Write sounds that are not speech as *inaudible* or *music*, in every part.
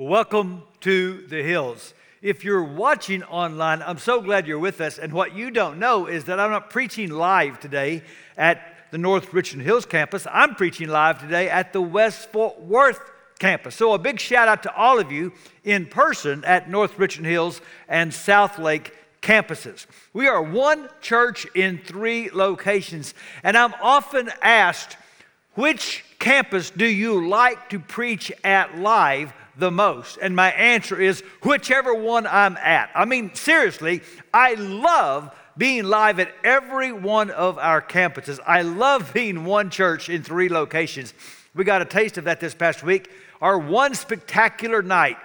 Welcome to the Hills. If you're watching online, I'm so glad you're with us. And what you don't know is that I'm not preaching live today at the North Richland Hills campus. I'm preaching live today at the West Fort Worth campus. So a big shout out to all of you in person at North Richland Hills and Southlake campuses. We are one church in three locations. And I'm often asked, which campus do you like to preach at live the most? And my answer is whichever one I'm at. I mean, seriously, I love being live at every one of our campuses. I love being one church in three locations. We got a taste of that this past week. Our one spectacular night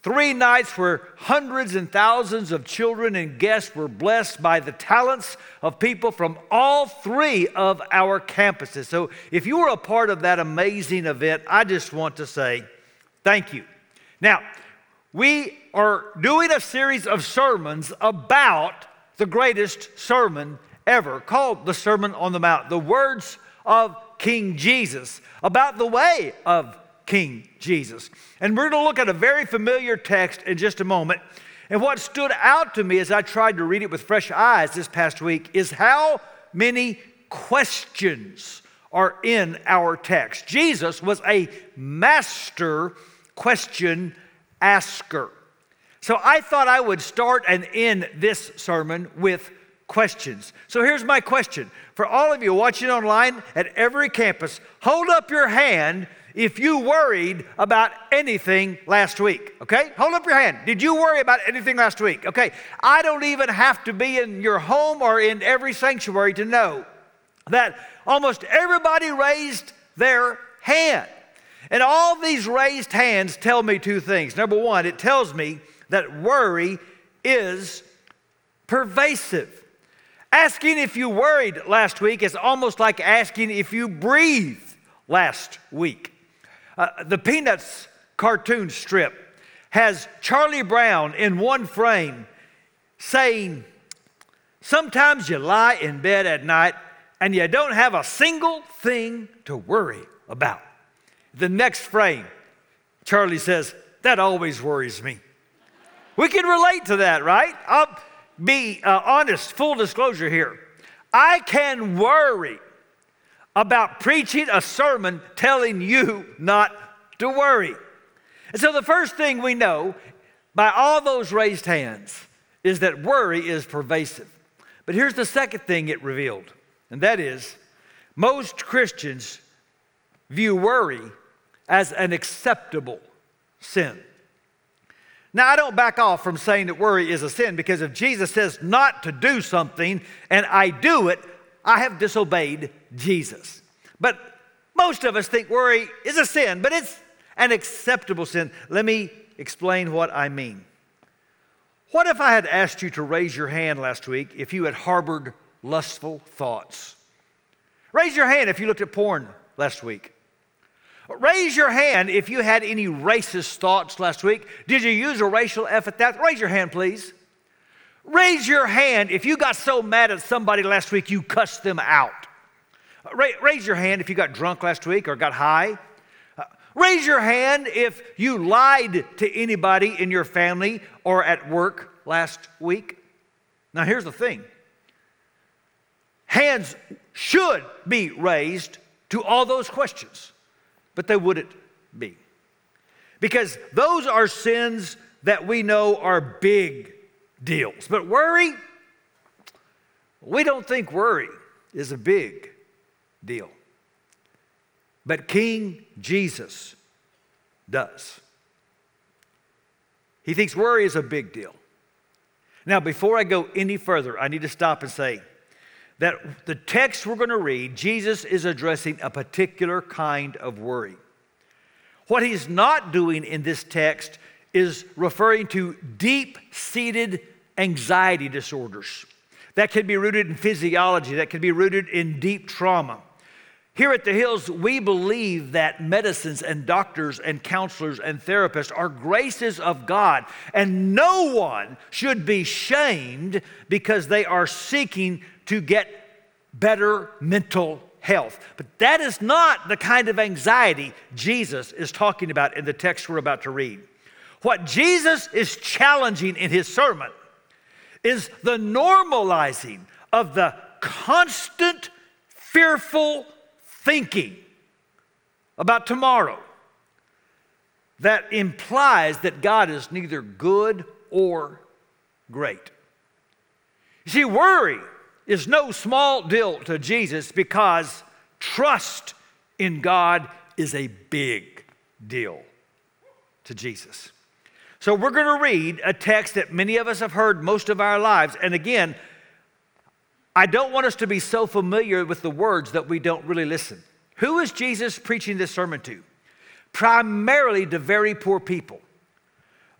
Three nights where hundreds and thousands of children and guests were blessed by the talents of people from all three of our campuses. So, if you were a part of that amazing event, I just want to say thank you. Now, we are doing a series of sermons about the greatest sermon ever called the Sermon on the Mount, the words of King Jesus, about the way of King Jesus. And we're going to look at a very familiar text in just a moment. And what stood out to me as I tried to read it with fresh eyes this past week is how many questions are in our text. Jesus was a master question asker. So I thought I would start and end this sermon with questions. So here's my question for all of you watching online at every campus hold up your hand if you worried about anything last week. Okay? Hold up your hand. Did you worry about anything last week? Okay. I don't even have to be in your home or in every sanctuary to know that almost everybody raised their hand. And all these raised hands tell me two things. Number one, it tells me that worry is pervasive. Asking if you worried last week is almost like asking if you breathed last week. Uh, the Peanuts cartoon strip has Charlie Brown in one frame saying, Sometimes you lie in bed at night and you don't have a single thing to worry about. The next frame, Charlie says, That always worries me. We can relate to that, right? I'll be uh, honest, full disclosure here. I can worry about preaching a sermon telling you not to worry. And so the first thing we know by all those raised hands is that worry is pervasive. But here's the second thing it revealed, and that is most Christians view worry as an acceptable sin. Now, I don't back off from saying that worry is a sin because if Jesus says not to do something and I do it, I have disobeyed Jesus. But most of us think worry is a sin, but it's an acceptable sin. Let me explain what I mean. What if I had asked you to raise your hand last week if you had harbored lustful thoughts? Raise your hand if you looked at porn last week. Raise your hand if you had any racist thoughts last week. Did you use a racial epithet? Raise your hand, please. Raise your hand if you got so mad at somebody last week you cussed them out. Raise your hand if you got drunk last week or got high. Raise your hand if you lied to anybody in your family or at work last week. Now, here's the thing hands should be raised to all those questions, but they wouldn't be. Because those are sins that we know are big deals. But worry, we don't think worry is a big deal. But King Jesus does. He thinks worry is a big deal. Now, before I go any further, I need to stop and say that the text we're going to read, Jesus is addressing a particular kind of worry. What he's not doing in this text is referring to deep seated anxiety disorders that can be rooted in physiology, that can be rooted in deep trauma. Here at the Hills, we believe that medicines and doctors and counselors and therapists are graces of God, and no one should be shamed because they are seeking to get better mental health. But that is not the kind of anxiety Jesus is talking about in the text we're about to read. What Jesus is challenging in his sermon is the normalizing of the constant, fearful thinking about tomorrow that implies that God is neither good or great. You see, worry is no small deal to Jesus because trust in God is a big deal to Jesus. So, we're going to read a text that many of us have heard most of our lives. And again, I don't want us to be so familiar with the words that we don't really listen. Who is Jesus preaching this sermon to? Primarily to very poor people.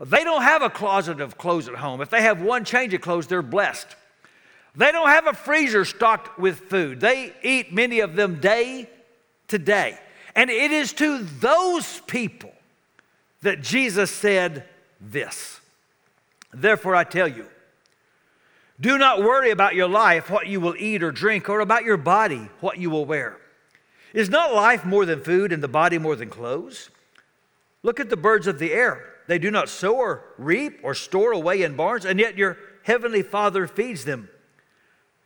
They don't have a closet of clothes at home. If they have one change of clothes, they're blessed. They don't have a freezer stocked with food. They eat, many of them, day to day. And it is to those people that Jesus said this Therefore, I tell you, do not worry about your life, what you will eat or drink, or about your body, what you will wear. Is not life more than food and the body more than clothes? Look at the birds of the air. They do not sow or reap or store away in barns, and yet your heavenly Father feeds them.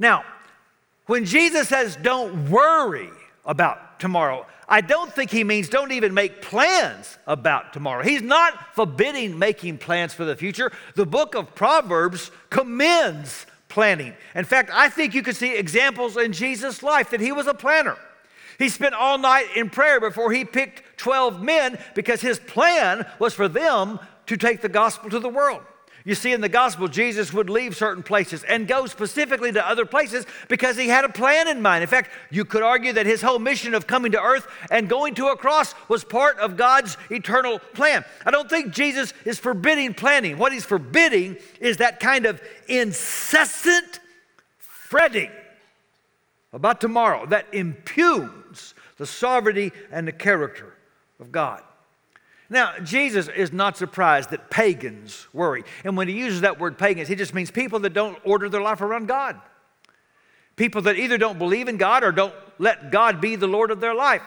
Now, when Jesus says, don't worry about tomorrow, I don't think he means don't even make plans about tomorrow. He's not forbidding making plans for the future. The book of Proverbs commends planning. In fact, I think you can see examples in Jesus' life that he was a planner. He spent all night in prayer before he picked 12 men because his plan was for them to take the gospel to the world. You see, in the gospel, Jesus would leave certain places and go specifically to other places because he had a plan in mind. In fact, you could argue that his whole mission of coming to earth and going to a cross was part of God's eternal plan. I don't think Jesus is forbidding planning. What he's forbidding is that kind of incessant fretting about tomorrow that impugns the sovereignty and the character of God. Now, Jesus is not surprised that pagans worry. And when he uses that word pagans, he just means people that don't order their life around God. People that either don't believe in God or don't let God be the Lord of their life.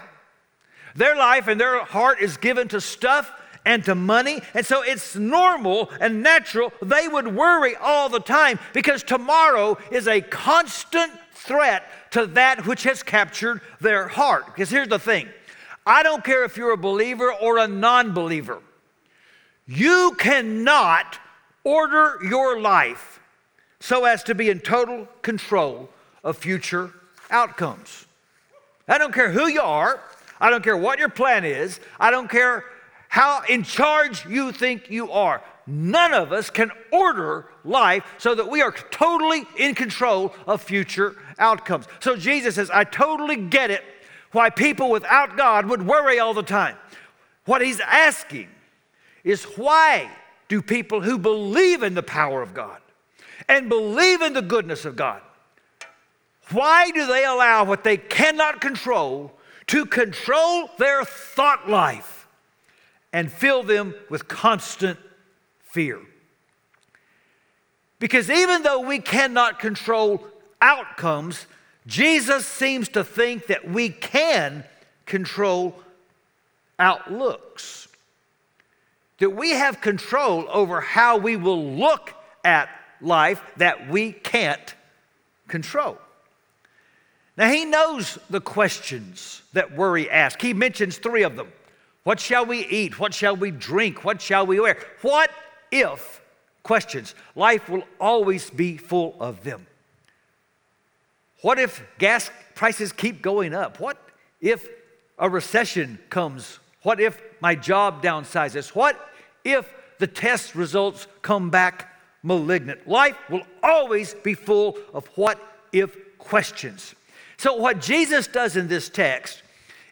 Their life and their heart is given to stuff and to money. And so it's normal and natural. They would worry all the time because tomorrow is a constant threat to that which has captured their heart. Because here's the thing I don't care if you're a believer or a non believer. You cannot order your life so as to be in total control of future outcomes. I don't care who you are. I don't care what your plan is. I don't care how in charge you think you are. None of us can order life so that we are totally in control of future outcomes. So Jesus says, I totally get it why people without God would worry all the time. What he's asking is why do people who believe in the power of God and believe in the goodness of God, why do they allow what they cannot control to control their thought life and fill them with constant fear? Because even though we cannot control outcomes, Jesus seems to think that we can control outlooks, that we have control over how we will look at life that we can't control. Now, he knows the questions that worry asks. He mentions three of them What shall we eat? What shall we drink? What shall we wear? What if questions? Life will always be full of them. What if gas prices keep going up? What if a recession comes? What if my job downsizes? What if the test results come back malignant? Life will always be full of what if questions. So, what Jesus does in this text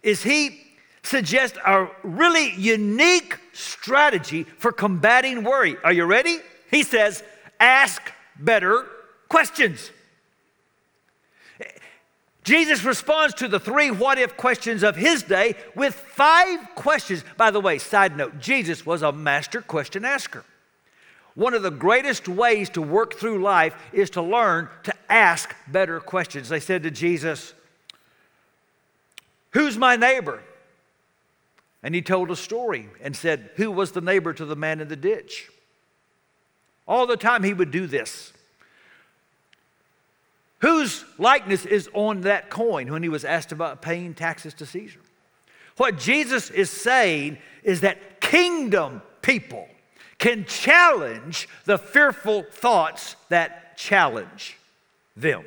is he suggests a really unique strategy for combating worry. Are you ready? He says, ask better questions. Jesus responds to the three what if questions of his day with five questions. By the way, side note, Jesus was a master question asker. One of the greatest ways to work through life is to learn to ask better questions. They said to Jesus, Who's my neighbor? And he told a story and said, Who was the neighbor to the man in the ditch? All the time he would do this. Whose likeness is on that coin when he was asked about paying taxes to Caesar? What Jesus is saying is that kingdom people can challenge the fearful thoughts that challenge them.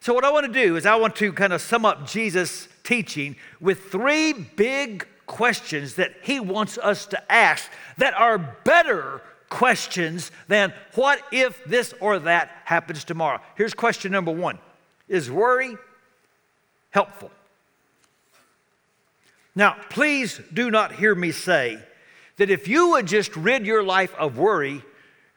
So, what I want to do is, I want to kind of sum up Jesus' teaching with three big questions that he wants us to ask that are better questions than what if this or that happens tomorrow. Here's question number one Is worry helpful? Now, please do not hear me say that if you would just rid your life of worry,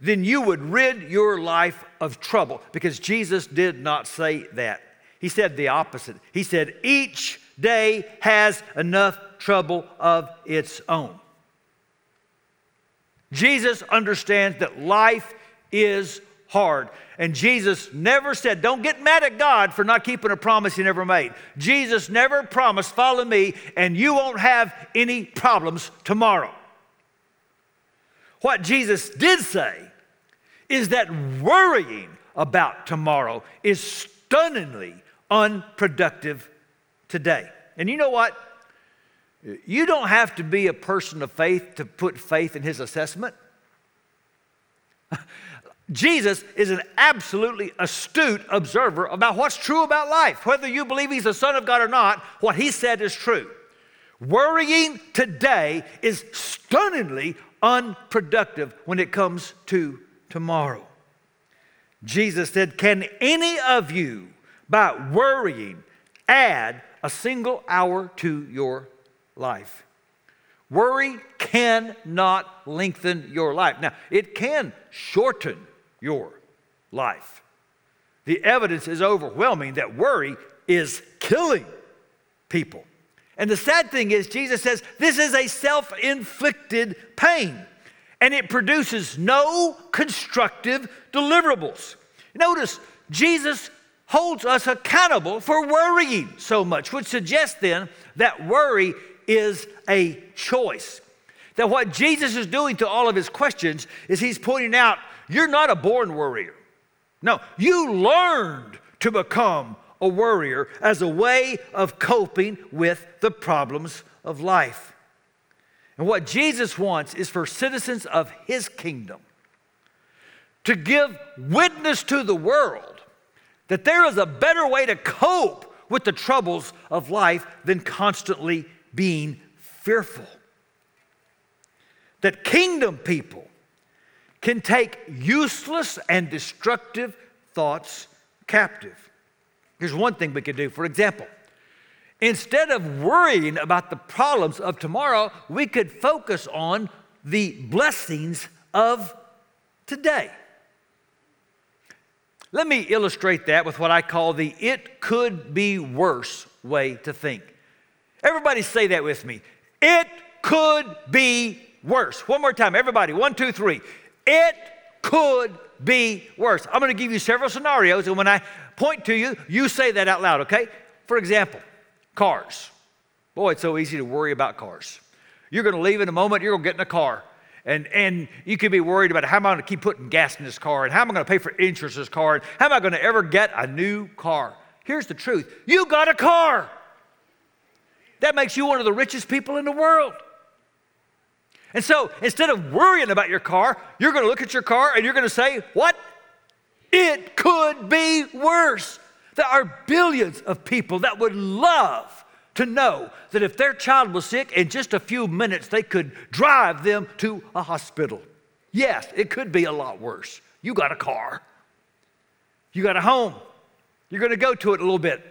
then you would rid your life of trouble, because Jesus did not say that. He said the opposite. He said, each day has enough trouble of its own. Jesus understands that life is hard. And Jesus never said, Don't get mad at God for not keeping a promise he never made. Jesus never promised, Follow me, and you won't have any problems tomorrow. What Jesus did say is that worrying about tomorrow is stunningly unproductive today. And you know what? You don't have to be a person of faith to put faith in his assessment. *laughs* Jesus is an absolutely astute observer about what's true about life. Whether you believe he's the Son of God or not, what he said is true. Worrying today is stunningly unproductive when it comes to tomorrow. Jesus said, Can any of you, by worrying, add a single hour to your life. Worry cannot lengthen your life. Now, it can shorten your life. The evidence is overwhelming that worry is killing people. And the sad thing is, Jesus says this is a self inflicted pain and it produces no constructive deliverables. Notice, Jesus holds us accountable for worrying so much, which suggests then that worry is a choice. That what Jesus is doing to all of his questions is he's pointing out you're not a born worrier. No, you learned to become a worrier as a way of coping with the problems of life. And what Jesus wants is for citizens of his kingdom to give witness to the world that there is a better way to cope with the troubles of life than constantly being fearful. That kingdom people can take useless and destructive thoughts captive. Here's one thing we could do. For example, instead of worrying about the problems of tomorrow, we could focus on the blessings of today. Let me illustrate that with what I call the it could be worse way to think. Everybody say that with me. It could be worse. One more time, everybody. One, two, three. It could be worse. I'm going to give you several scenarios, and when I point to you, you say that out loud, okay? For example, cars. Boy, it's so easy to worry about cars. You're going to leave in a moment, you're going to get in a car. And, and you could be worried about how am I going to keep putting gas in this car, and how am I going to pay for insurance in this car, and how am I going to ever get a new car? here's the truth you got a car. That makes you one of the richest people in the world. And so instead of worrying about your car, you're going to look at your car and you're going to say, What? It could be worse. There are billions of people that would love to know that if their child was sick, in just a few minutes, they could drive them to a hospital. Yes, it could be a lot worse. You got a car, you got a home, you're going to go to it a little bit.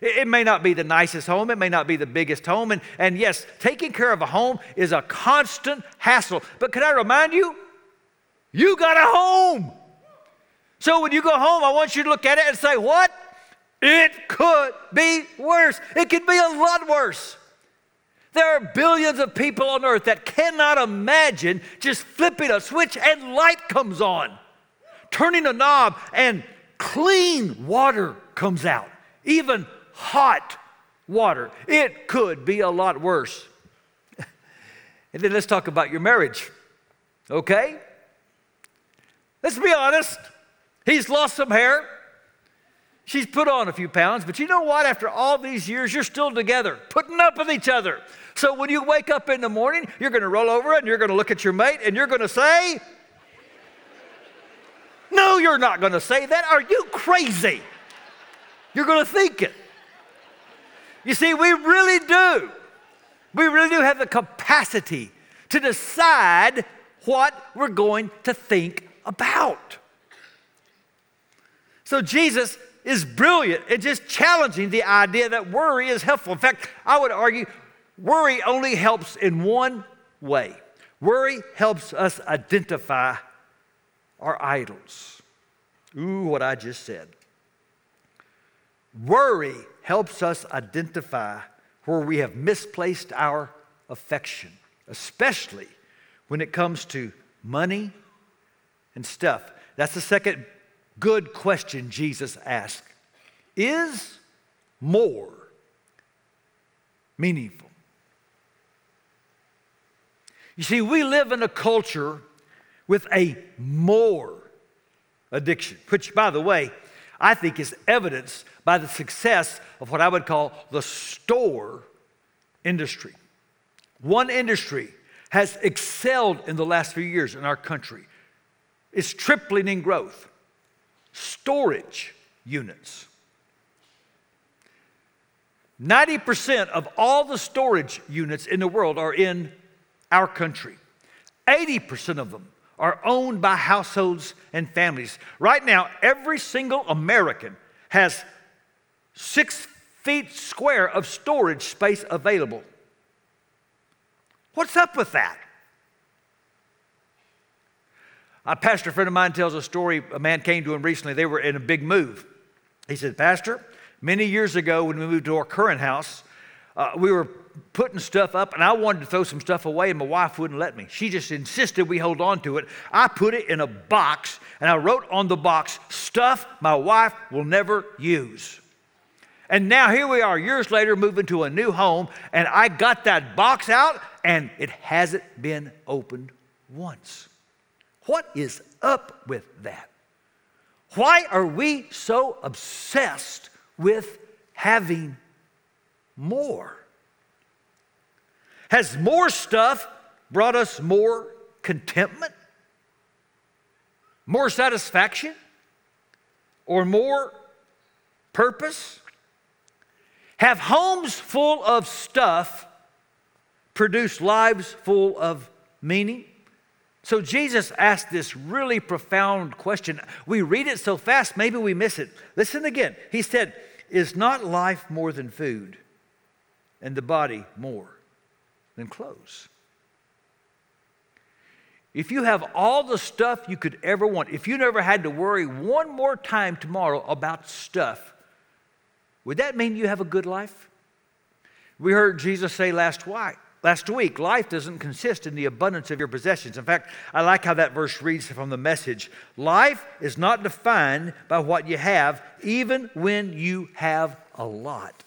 It may not be the nicest home, it may not be the biggest home. And, and yes, taking care of a home is a constant hassle. But can I remind you? You got a home. So when you go home, I want you to look at it and say, What? It could be worse. It could be a lot worse. There are billions of people on earth that cannot imagine just flipping a switch and light comes on, turning a knob and clean water comes out. Even hot water. It could be a lot worse. *laughs* and then let's talk about your marriage, okay? Let's be honest. He's lost some hair. She's put on a few pounds, but you know what? After all these years, you're still together, putting up with each other. So when you wake up in the morning, you're going to roll over and you're going to look at your mate and you're going to say, No, you're not going to say that. Are you crazy? You're going to think it. You see, we really do. We really do have the capacity to decide what we're going to think about. So Jesus is brilliant in just challenging the idea that worry is helpful. In fact, I would argue worry only helps in one way worry helps us identify our idols. Ooh, what I just said. Worry helps us identify where we have misplaced our affection, especially when it comes to money and stuff. That's the second good question Jesus asked. Is more meaningful? You see, we live in a culture with a more addiction, which, by the way, I think is evidenced by the success of what I would call the store industry. One industry has excelled in the last few years in our country. It's tripling in growth. Storage units. 90% of all the storage units in the world are in our country. 80% of them are owned by households and families. Right now, every single American has six feet square of storage space available. What's up with that? A pastor friend of mine tells a story. A man came to him recently. They were in a big move. He said, Pastor, many years ago when we moved to our current house, uh, we were putting stuff up and I wanted to throw some stuff away and my wife wouldn't let me. She just insisted we hold on to it. I put it in a box and I wrote on the box, stuff my wife will never use. And now here we are, years later, moving to a new home, and I got that box out, and it hasn't been opened once. What is up with that? Why are we so obsessed with having more? Has more stuff brought us more contentment, more satisfaction, or more purpose? Have homes full of stuff produce lives full of meaning? So Jesus asked this really profound question. We read it so fast, maybe we miss it. Listen again. He said, Is not life more than food, and the body more than clothes? If you have all the stuff you could ever want, if you never had to worry one more time tomorrow about stuff, would that mean you have a good life? We heard Jesus say last week, Last week, life doesn't consist in the abundance of your possessions. In fact, I like how that verse reads from the message. Life is not defined by what you have, even when you have a lot.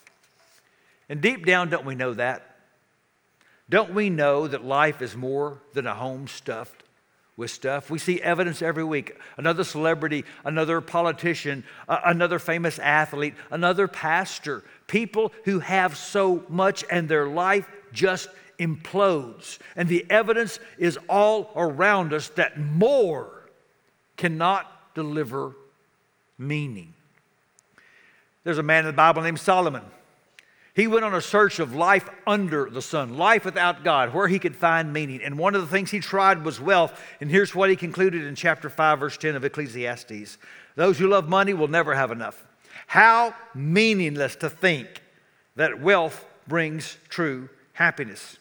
And deep down, don't we know that? Don't we know that life is more than a home stuffed with stuff. We see evidence every week. Another celebrity, another politician, another famous athlete, another pastor. People who have so much and their life just implodes. And the evidence is all around us that more cannot deliver meaning. There's a man in the Bible named Solomon. He went on a search of life under the sun, life without God, where he could find meaning. And one of the things he tried was wealth. And here's what he concluded in chapter 5, verse 10 of Ecclesiastes Those who love money will never have enough. How meaningless to think that wealth brings true happiness.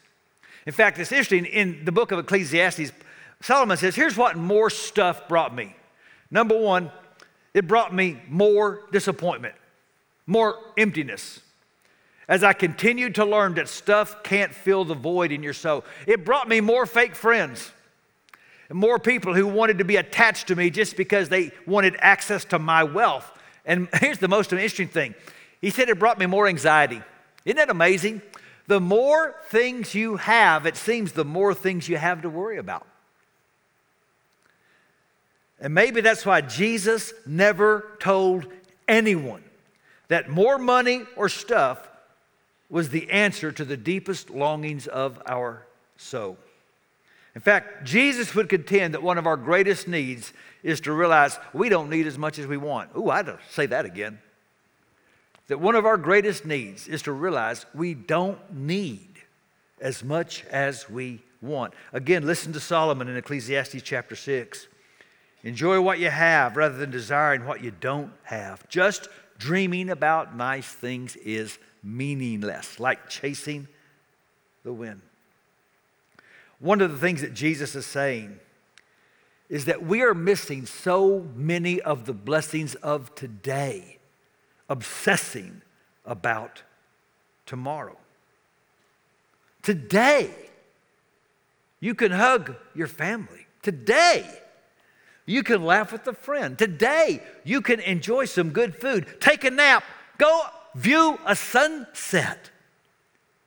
In fact, it's interesting in the book of Ecclesiastes, Solomon says, Here's what more stuff brought me. Number one, it brought me more disappointment, more emptiness as I continued to learn that stuff can't fill the void in your soul. It brought me more fake friends more people who wanted to be attached to me just because they wanted access to my wealth. And *laughs* here's the most interesting thing he said it brought me more anxiety. Isn't that amazing? The more things you have, it seems the more things you have to worry about. And maybe that's why Jesus never told anyone that more money or stuff was the answer to the deepest longings of our soul. In fact, Jesus would contend that one of our greatest needs is to realize we don't need as much as we want. Ooh, I'd say that again. That one of our greatest needs is to realize we don't need as much as we want. Again, listen to Solomon in Ecclesiastes chapter 6. Enjoy what you have rather than desiring what you don't have. Just dreaming about nice things is meaningless, like chasing the wind. One of the things that Jesus is saying is that we are missing so many of the blessings of today, obsessing about tomorrow. Today, you can hug your family. Today, you can laugh with a friend. Today, you can enjoy some good food, take a nap, go view a sunset,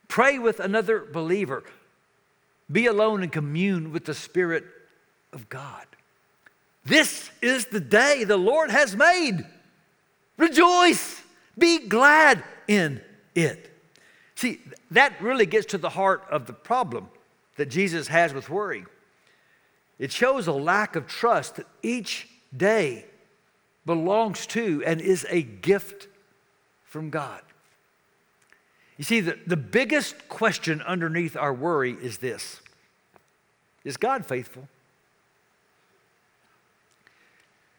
pray with another believer, be alone and commune with the Spirit of God. This is the day the Lord has made. Rejoice, be glad in it. See, that really gets to the heart of the problem that Jesus has with worry. It shows a lack of trust that each day belongs to and is a gift from God. You see, the, the biggest question underneath our worry is this Is God faithful?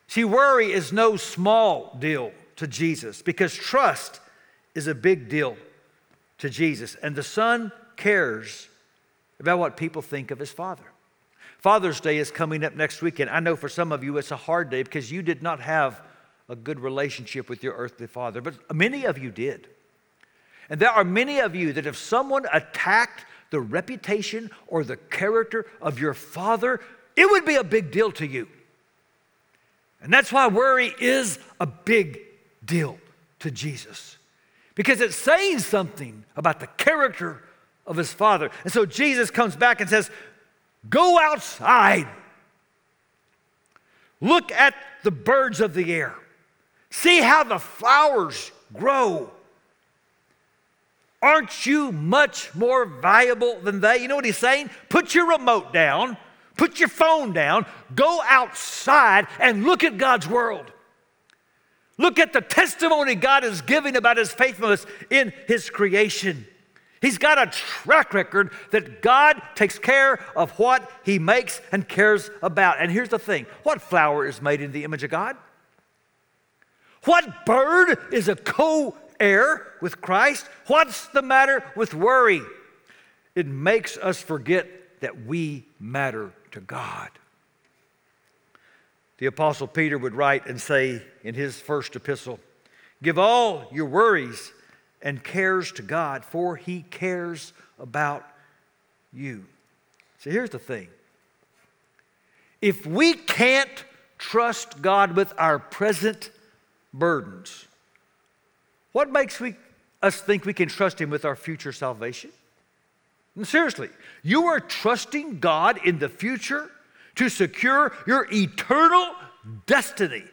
See, worry is no small deal to Jesus because trust is a big deal to Jesus. And the Son cares about what people think of his Father. Father's Day is coming up next weekend. I know for some of you it's a hard day because you did not have a good relationship with your earthly father, but many of you did. And there are many of you that if someone attacked the reputation or the character of your father, it would be a big deal to you. And that's why worry is a big deal to Jesus, because it's saying something about the character of his father. And so Jesus comes back and says, Go outside. Look at the birds of the air. See how the flowers grow. Aren't you much more valuable than they? You know what he's saying? Put your remote down, put your phone down, go outside and look at God's world. Look at the testimony God is giving about his faithfulness in his creation. He's got a track record that God takes care of what he makes and cares about. And here's the thing what flower is made in the image of God? What bird is a co heir with Christ? What's the matter with worry? It makes us forget that we matter to God. The Apostle Peter would write and say in his first epistle Give all your worries and cares to God, for he cares about you. So here's the thing if we can't trust God with our present burdens. What makes we, us think we can trust Him with our future salvation? And seriously, you are trusting God in the future? To secure your eternal destiny.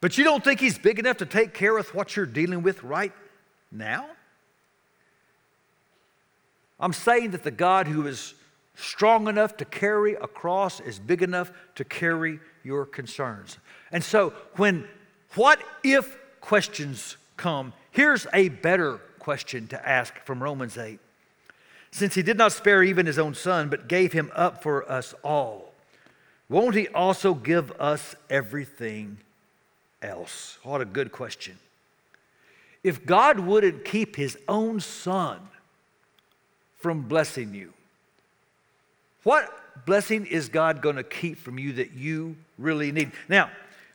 But you don't think He's big enough to take care of what you're dealing with right now? I'm saying that the God who is strong enough to carry a cross is big enough to carry your concerns. And so when what if questions come, here's a better question to ask from Romans 8. Since he did not spare even his own son, but gave him up for us all, won't he also give us everything else? What a good question. If God wouldn't keep his own son from blessing you, what blessing is God going to keep from you that you really need? Now,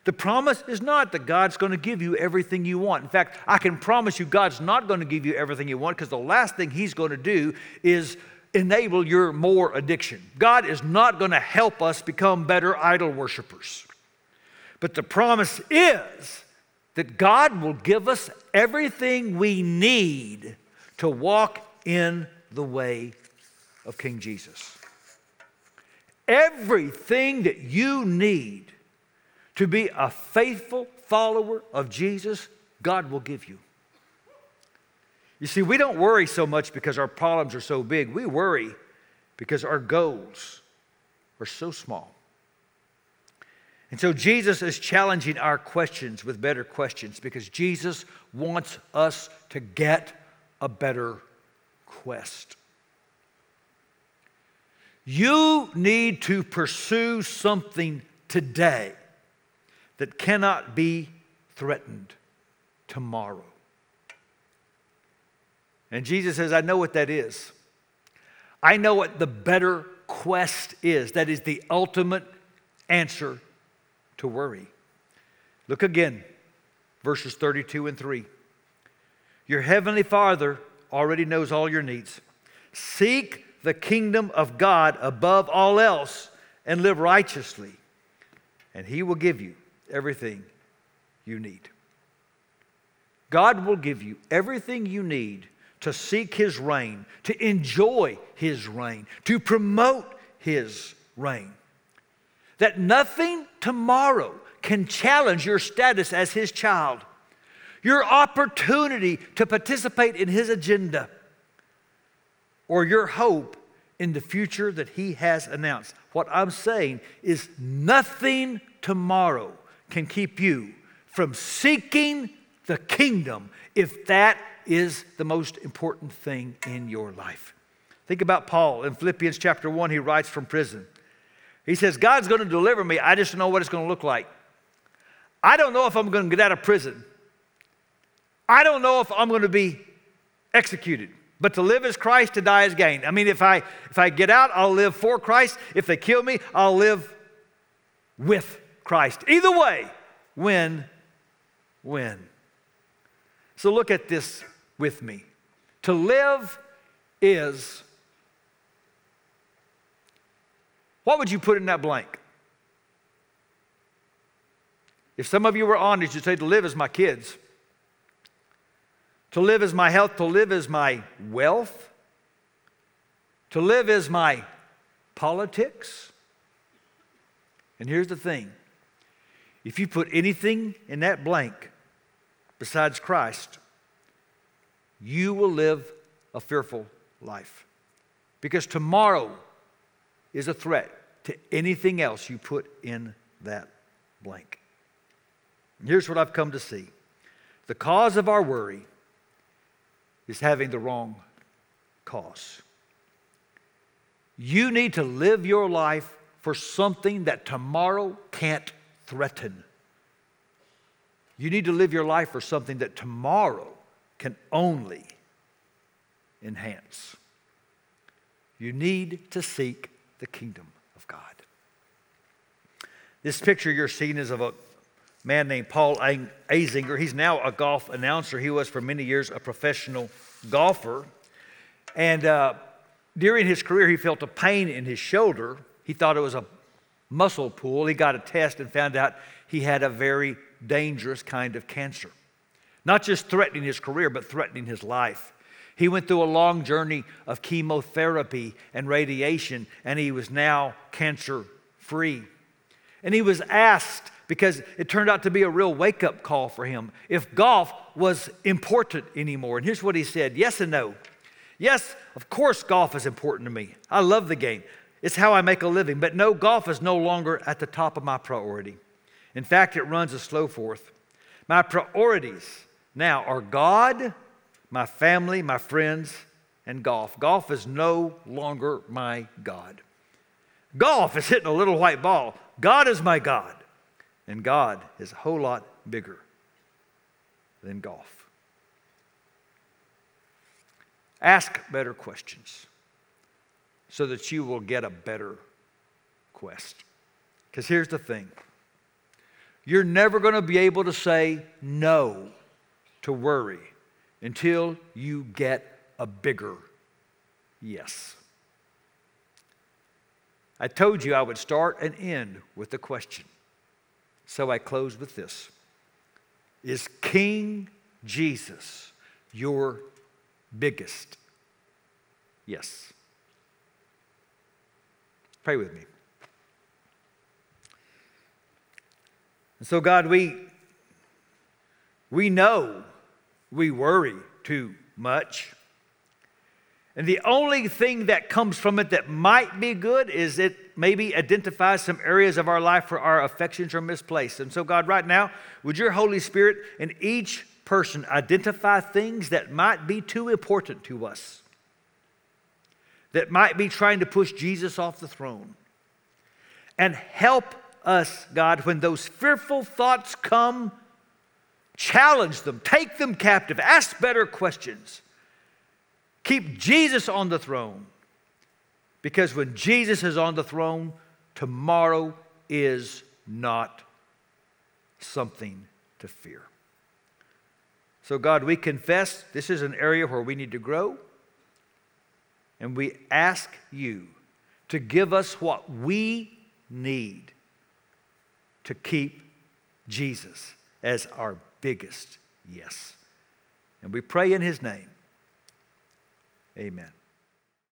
the promise is not that God's going to give you everything you want. In fact, I can promise you God's not going to give you everything you want because the last thing He's going to do is enable your more addiction. God is not going to help us become better idol worshipers. But the promise is that God will give us everything we need to walk in the way of King Jesus. Everything that you need to be a faithful follower of Jesus, God will give you. You see, we don't worry so much because our problems are so big. We worry because our goals are so small. And so Jesus is challenging our questions with better questions because Jesus wants us to get a better quest. You need to pursue something today that cannot be threatened tomorrow. And Jesus says, I know what that is. I know what the better quest is. That is the ultimate answer to worry. Look again, verses 32 and 3. Your heavenly Father already knows all your needs. Seek the kingdom of God above all else and live righteously, and He will give you everything you need. God will give you everything you need to seek His reign, to enjoy His reign, to promote His reign. That nothing tomorrow can challenge your status as His child, your opportunity to participate in His agenda, or your hope in the future that He has announced. What I'm saying is nothing tomorrow can keep you from seeking the kingdom if that is the most important thing in your life. Think about Paul in Philippians chapter 1, he writes from prison. He says, God's going to deliver me, I just don't know what it's going to look like. I don't know if I'm going to get out of prison. I don't know if I'm going to be executed. But to live as Christ, to die as gain. I mean, if I if I get out, I'll live for Christ. If they kill me, I'll live with Christ. Either way, win, win. So look at this with me. To live is, what would you put in that blank? If some of you were honest, you'd say, to live is my kids. To live is my health. To live is my wealth. To live is my politics. And here's the thing if you put anything in that blank besides Christ, you will live a fearful life. Because tomorrow is a threat to anything else you put in that blank. And here's what I've come to see the cause of our worry is having the wrong cause. You need to live your life for something that tomorrow can't threaten. You need to live your life for something that tomorrow can only enhance. You need to seek the kingdom of God. This picture you're seeing is of a man named Paul Azinger. He's now a golf announcer. He was for many years a professional golfer. And uh, during his career, he felt a pain in his shoulder. He thought it was a muscle pull. He got a test and found out he had a very dangerous kind of cancer. Not just threatening his career, but threatening his life. He went through a long journey of chemotherapy and radiation, and he was now cancer free. And he was asked, because it turned out to be a real wake up call for him, if golf was important anymore. And here's what he said yes and no. Yes, of course, golf is important to me. I love the game, it's how I make a living. But no, golf is no longer at the top of my priority. In fact, it runs a slow fourth. My priorities now are God, my family, my friends, and golf. Golf is no longer my God. Golf is hitting a little white ball. God is my God. And God is a whole lot bigger than golf. Ask better questions so that you will get a better quest. Because here's the thing you're never going to be able to say no to worry until you get a bigger yes. I told you I would start and end with a question. So I close with this Is King Jesus your biggest? Yes. Pray with me. And so, God, we, we know we worry too much. And the only thing that comes from it that might be good is it maybe identifies some areas of our life where our affections are misplaced. And so, God, right now, would your Holy Spirit in each person identify things that might be too important to us, that might be trying to push Jesus off the throne, and help us, God, when those fearful thoughts come, challenge them, take them captive, ask better questions Keep Jesus on the throne. Because when Jesus is on the throne, tomorrow is not something to fear. So, God, we confess this is an area where we need to grow. And we ask you to give us what we need to keep Jesus as our biggest yes. And we pray in his name. Amen.